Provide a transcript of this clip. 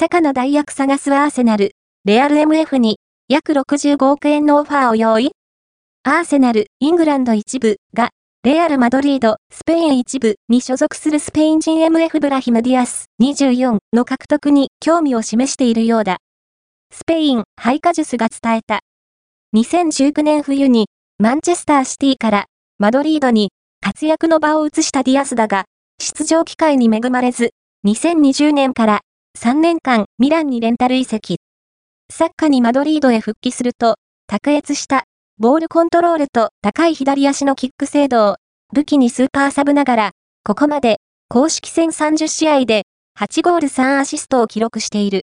サカの代役探すアーセナル、レアル MF に約65億円のオファーを用意アーセナル、イングランド一部が、レアル・マドリード、スペイン一部に所属するスペイン人 MF ブラヒム・ディアス24の獲得に興味を示しているようだ。スペイン、ハイカジュスが伝えた。2019年冬に、マンチェスターシティからマドリードに活躍の場を移したディアスだが、出場機会に恵まれず、2020年から3年間ミランにレンタル移籍。サッカーにマドリードへ復帰すると、卓越したボールコントロールと高い左足のキック精度を武器にスーパーサブながら、ここまで公式戦30試合で8ゴール3アシストを記録している。